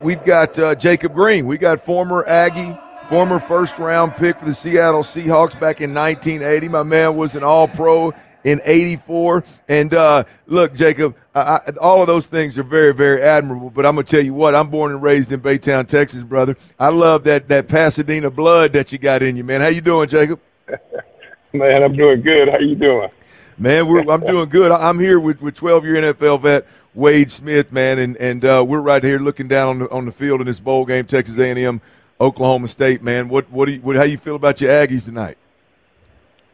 We've got uh, Jacob Green. We got former Aggie, former first round pick for the Seattle Seahawks back in 1980. My man was an all pro in 84. And uh, look, Jacob, I, I, all of those things are very, very admirable. But I'm going to tell you what, I'm born and raised in Baytown, Texas, brother. I love that, that Pasadena blood that you got in you, man. How you doing, Jacob? man, I'm doing good. How you doing? Man, I'm doing good. I'm here with, with 12 year NFL vet Wade Smith, man, and and uh, we're right here looking down on the, on the field in this bowl game, Texas A&M, Oklahoma State, man. What what do you, what, how you feel about your Aggies tonight?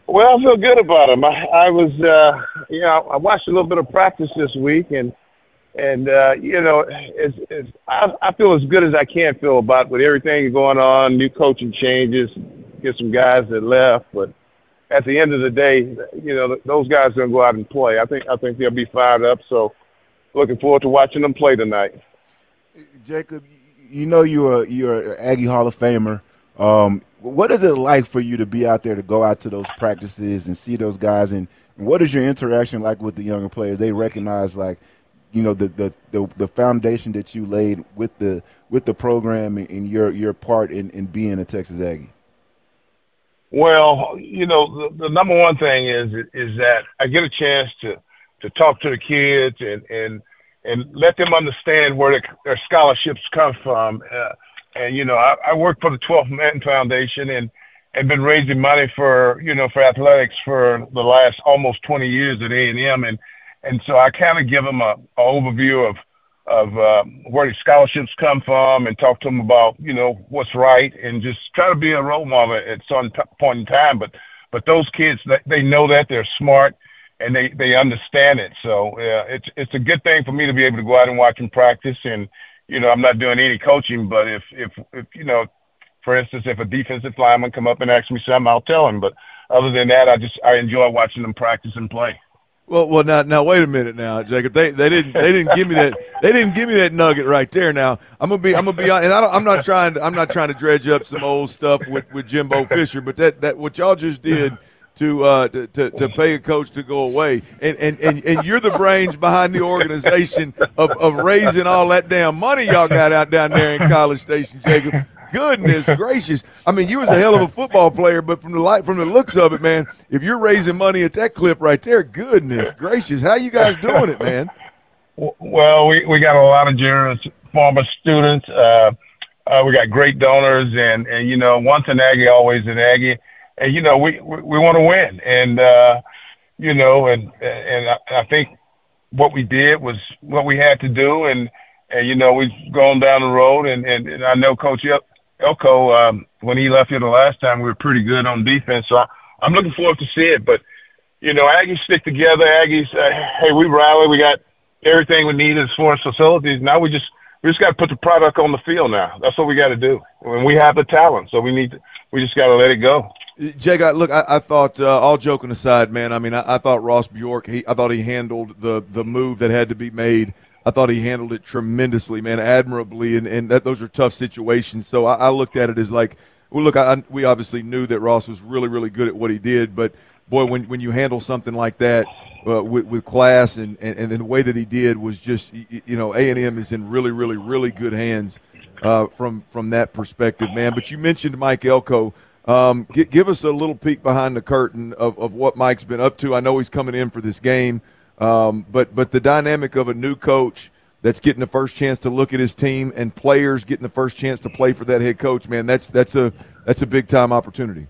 Well, I feel good about them. I, I was, uh, you know, I watched a little bit of practice this week, and and uh, you know, it's, it's, I, I feel as good as I can feel about with everything going on, new coaching changes, get some guys that left, but at the end of the day, you know, those guys are going to go out and play. I think I think they'll be fired up. So, looking forward to watching them play tonight. Jacob, you know you're you're an Aggie Hall of Famer. Um, what is it like for you to be out there to go out to those practices and see those guys? And, and what is your interaction like with the younger players? They recognize like you know the, the the, the foundation that you laid with the with the program and your your part in, in being a Texas Aggie. Well, you know, the, the number one thing is is that I get a chance to to talk to the kids and and and let them understand where their, scholarships come from. Uh, and you know, I, I work for the 12th Man Foundation and and been raising money for you know for athletics for the last almost 20 years at A&M, and and so I kind of give them a, a overview of of uh, where the scholarships come from and talk to them about you know what's right and just try to be a role model at some t- point in time. But but those kids they know that they're smart and they they understand it. So uh, it's it's a good thing for me to be able to go out and watch them practice. And you know I'm not doing any coaching, but if if if you know, for instance, if a defensive lineman come up and ask me something, I'll tell him. But other than that, I just I enjoy watching them practice and play. Well, well, now, now, wait a minute, now, Jacob. They, they didn't, they didn't give me that, they didn't give me that nugget right there. Now, I'm gonna be, I'm gonna be, and I am not trying, to, I'm not trying to dredge up some old stuff with, with Jimbo Fisher, but that, that what y'all just did to, uh, to, to, to pay a coach to go away, and, and, and, and you're the brains behind the organization of, of raising all that damn money y'all got out down there in College Station, Jacob goodness gracious! I mean, you was a hell of a football player, but from the light, from the looks of it, man, if you're raising money at that clip right there, goodness gracious, how you guys doing it, man? Well, we we got a lot of generous former students. Uh, uh, we got great donors, and and you know, once an Aggie, always an Aggie, and you know, we we, we want to win, and uh, you know, and and I, I think what we did was what we had to do, and and you know, we've gone down the road, and and, and I know Coach Elko, um, when he left here the last time, we were pretty good on defense. So I, I'm looking forward to see it. But you know, Aggies stick together. Aggies, uh, hey, we rally. We got everything we need as far as facilities. Now we just we just got to put the product on the field. Now that's what we got to do. And we have the talent, so we need to, we just got to let it go. Jake, I, look, I, I thought, uh, all joking aside, man. I mean, I, I thought Ross Bjork. He, I thought he handled the the move that had to be made I thought he handled it tremendously, man, admirably, and, and that those are tough situations. So I, I looked at it as like, well, look, I, we obviously knew that Ross was really, really good at what he did, but boy, when when you handle something like that uh, with, with class and, and and the way that he did was just, you know, A and M is in really, really, really good hands uh, from from that perspective, man. But you mentioned Mike Elko. Um, g- give us a little peek behind the curtain of, of what Mike's been up to. I know he's coming in for this game. Um, but but the dynamic of a new coach that's getting the first chance to look at his team and players getting the first chance to play for that head coach, man, that's that's a that's a big time opportunity.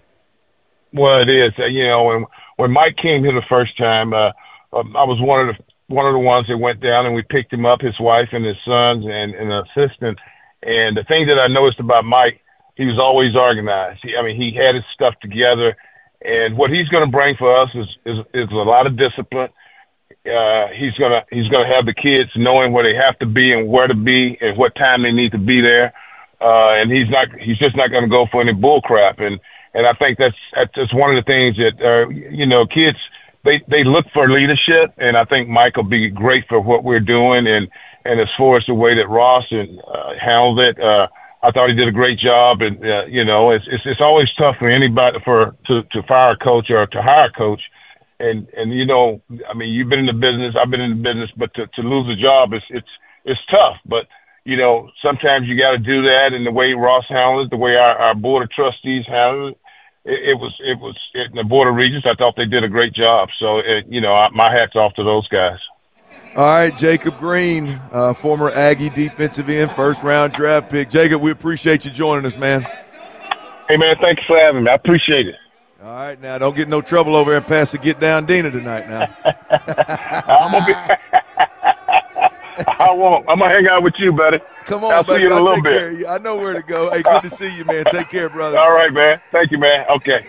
Well, it is. Uh, you know, when when Mike came here the first time, uh, um, I was one of the one of the ones that went down, and we picked him up, his wife and his sons, and, and an assistant. And the thing that I noticed about Mike, he was always organized. He, I mean, he had his stuff together, and what he's going to bring for us is, is is a lot of discipline. Uh, he's gonna he's gonna have the kids knowing where they have to be and where to be and what time they need to be there. Uh, and he's not he's just not going to go for any bull crap. And and I think that's that's one of the things that uh, you know kids they they look for leadership, and I think Mike will be great for what we're doing. And and as far as the way that Ross and uh, handled it, uh, I thought he did a great job. And uh, you know, it's, it's it's always tough for anybody for to to fire a coach or to hire a coach. And and you know, I mean, you've been in the business, I've been in the business, but to, to lose a job, it's it's it's tough. But you know, sometimes you got to do that. And the way Ross handled it, the way our, our board of trustees handled it, it, it was it was in the board of regents. I thought they did a great job. So it, you know, I, my hats off to those guys. All right, Jacob Green, uh, former Aggie defensive end, first round draft pick. Jacob, we appreciate you joining us, man. Hey man, thanks for having me. I appreciate it. All right, now don't get no trouble over there and pass the get down Dina tonight. Now I'm gonna be. I won't. I'm gonna hang out with you, buddy. come on, I'll baby. see you in a I'll little bit. care of you. I know where to go. Hey, good to see you, man. Take care, brother. All right, man. Thank you, man. Okay.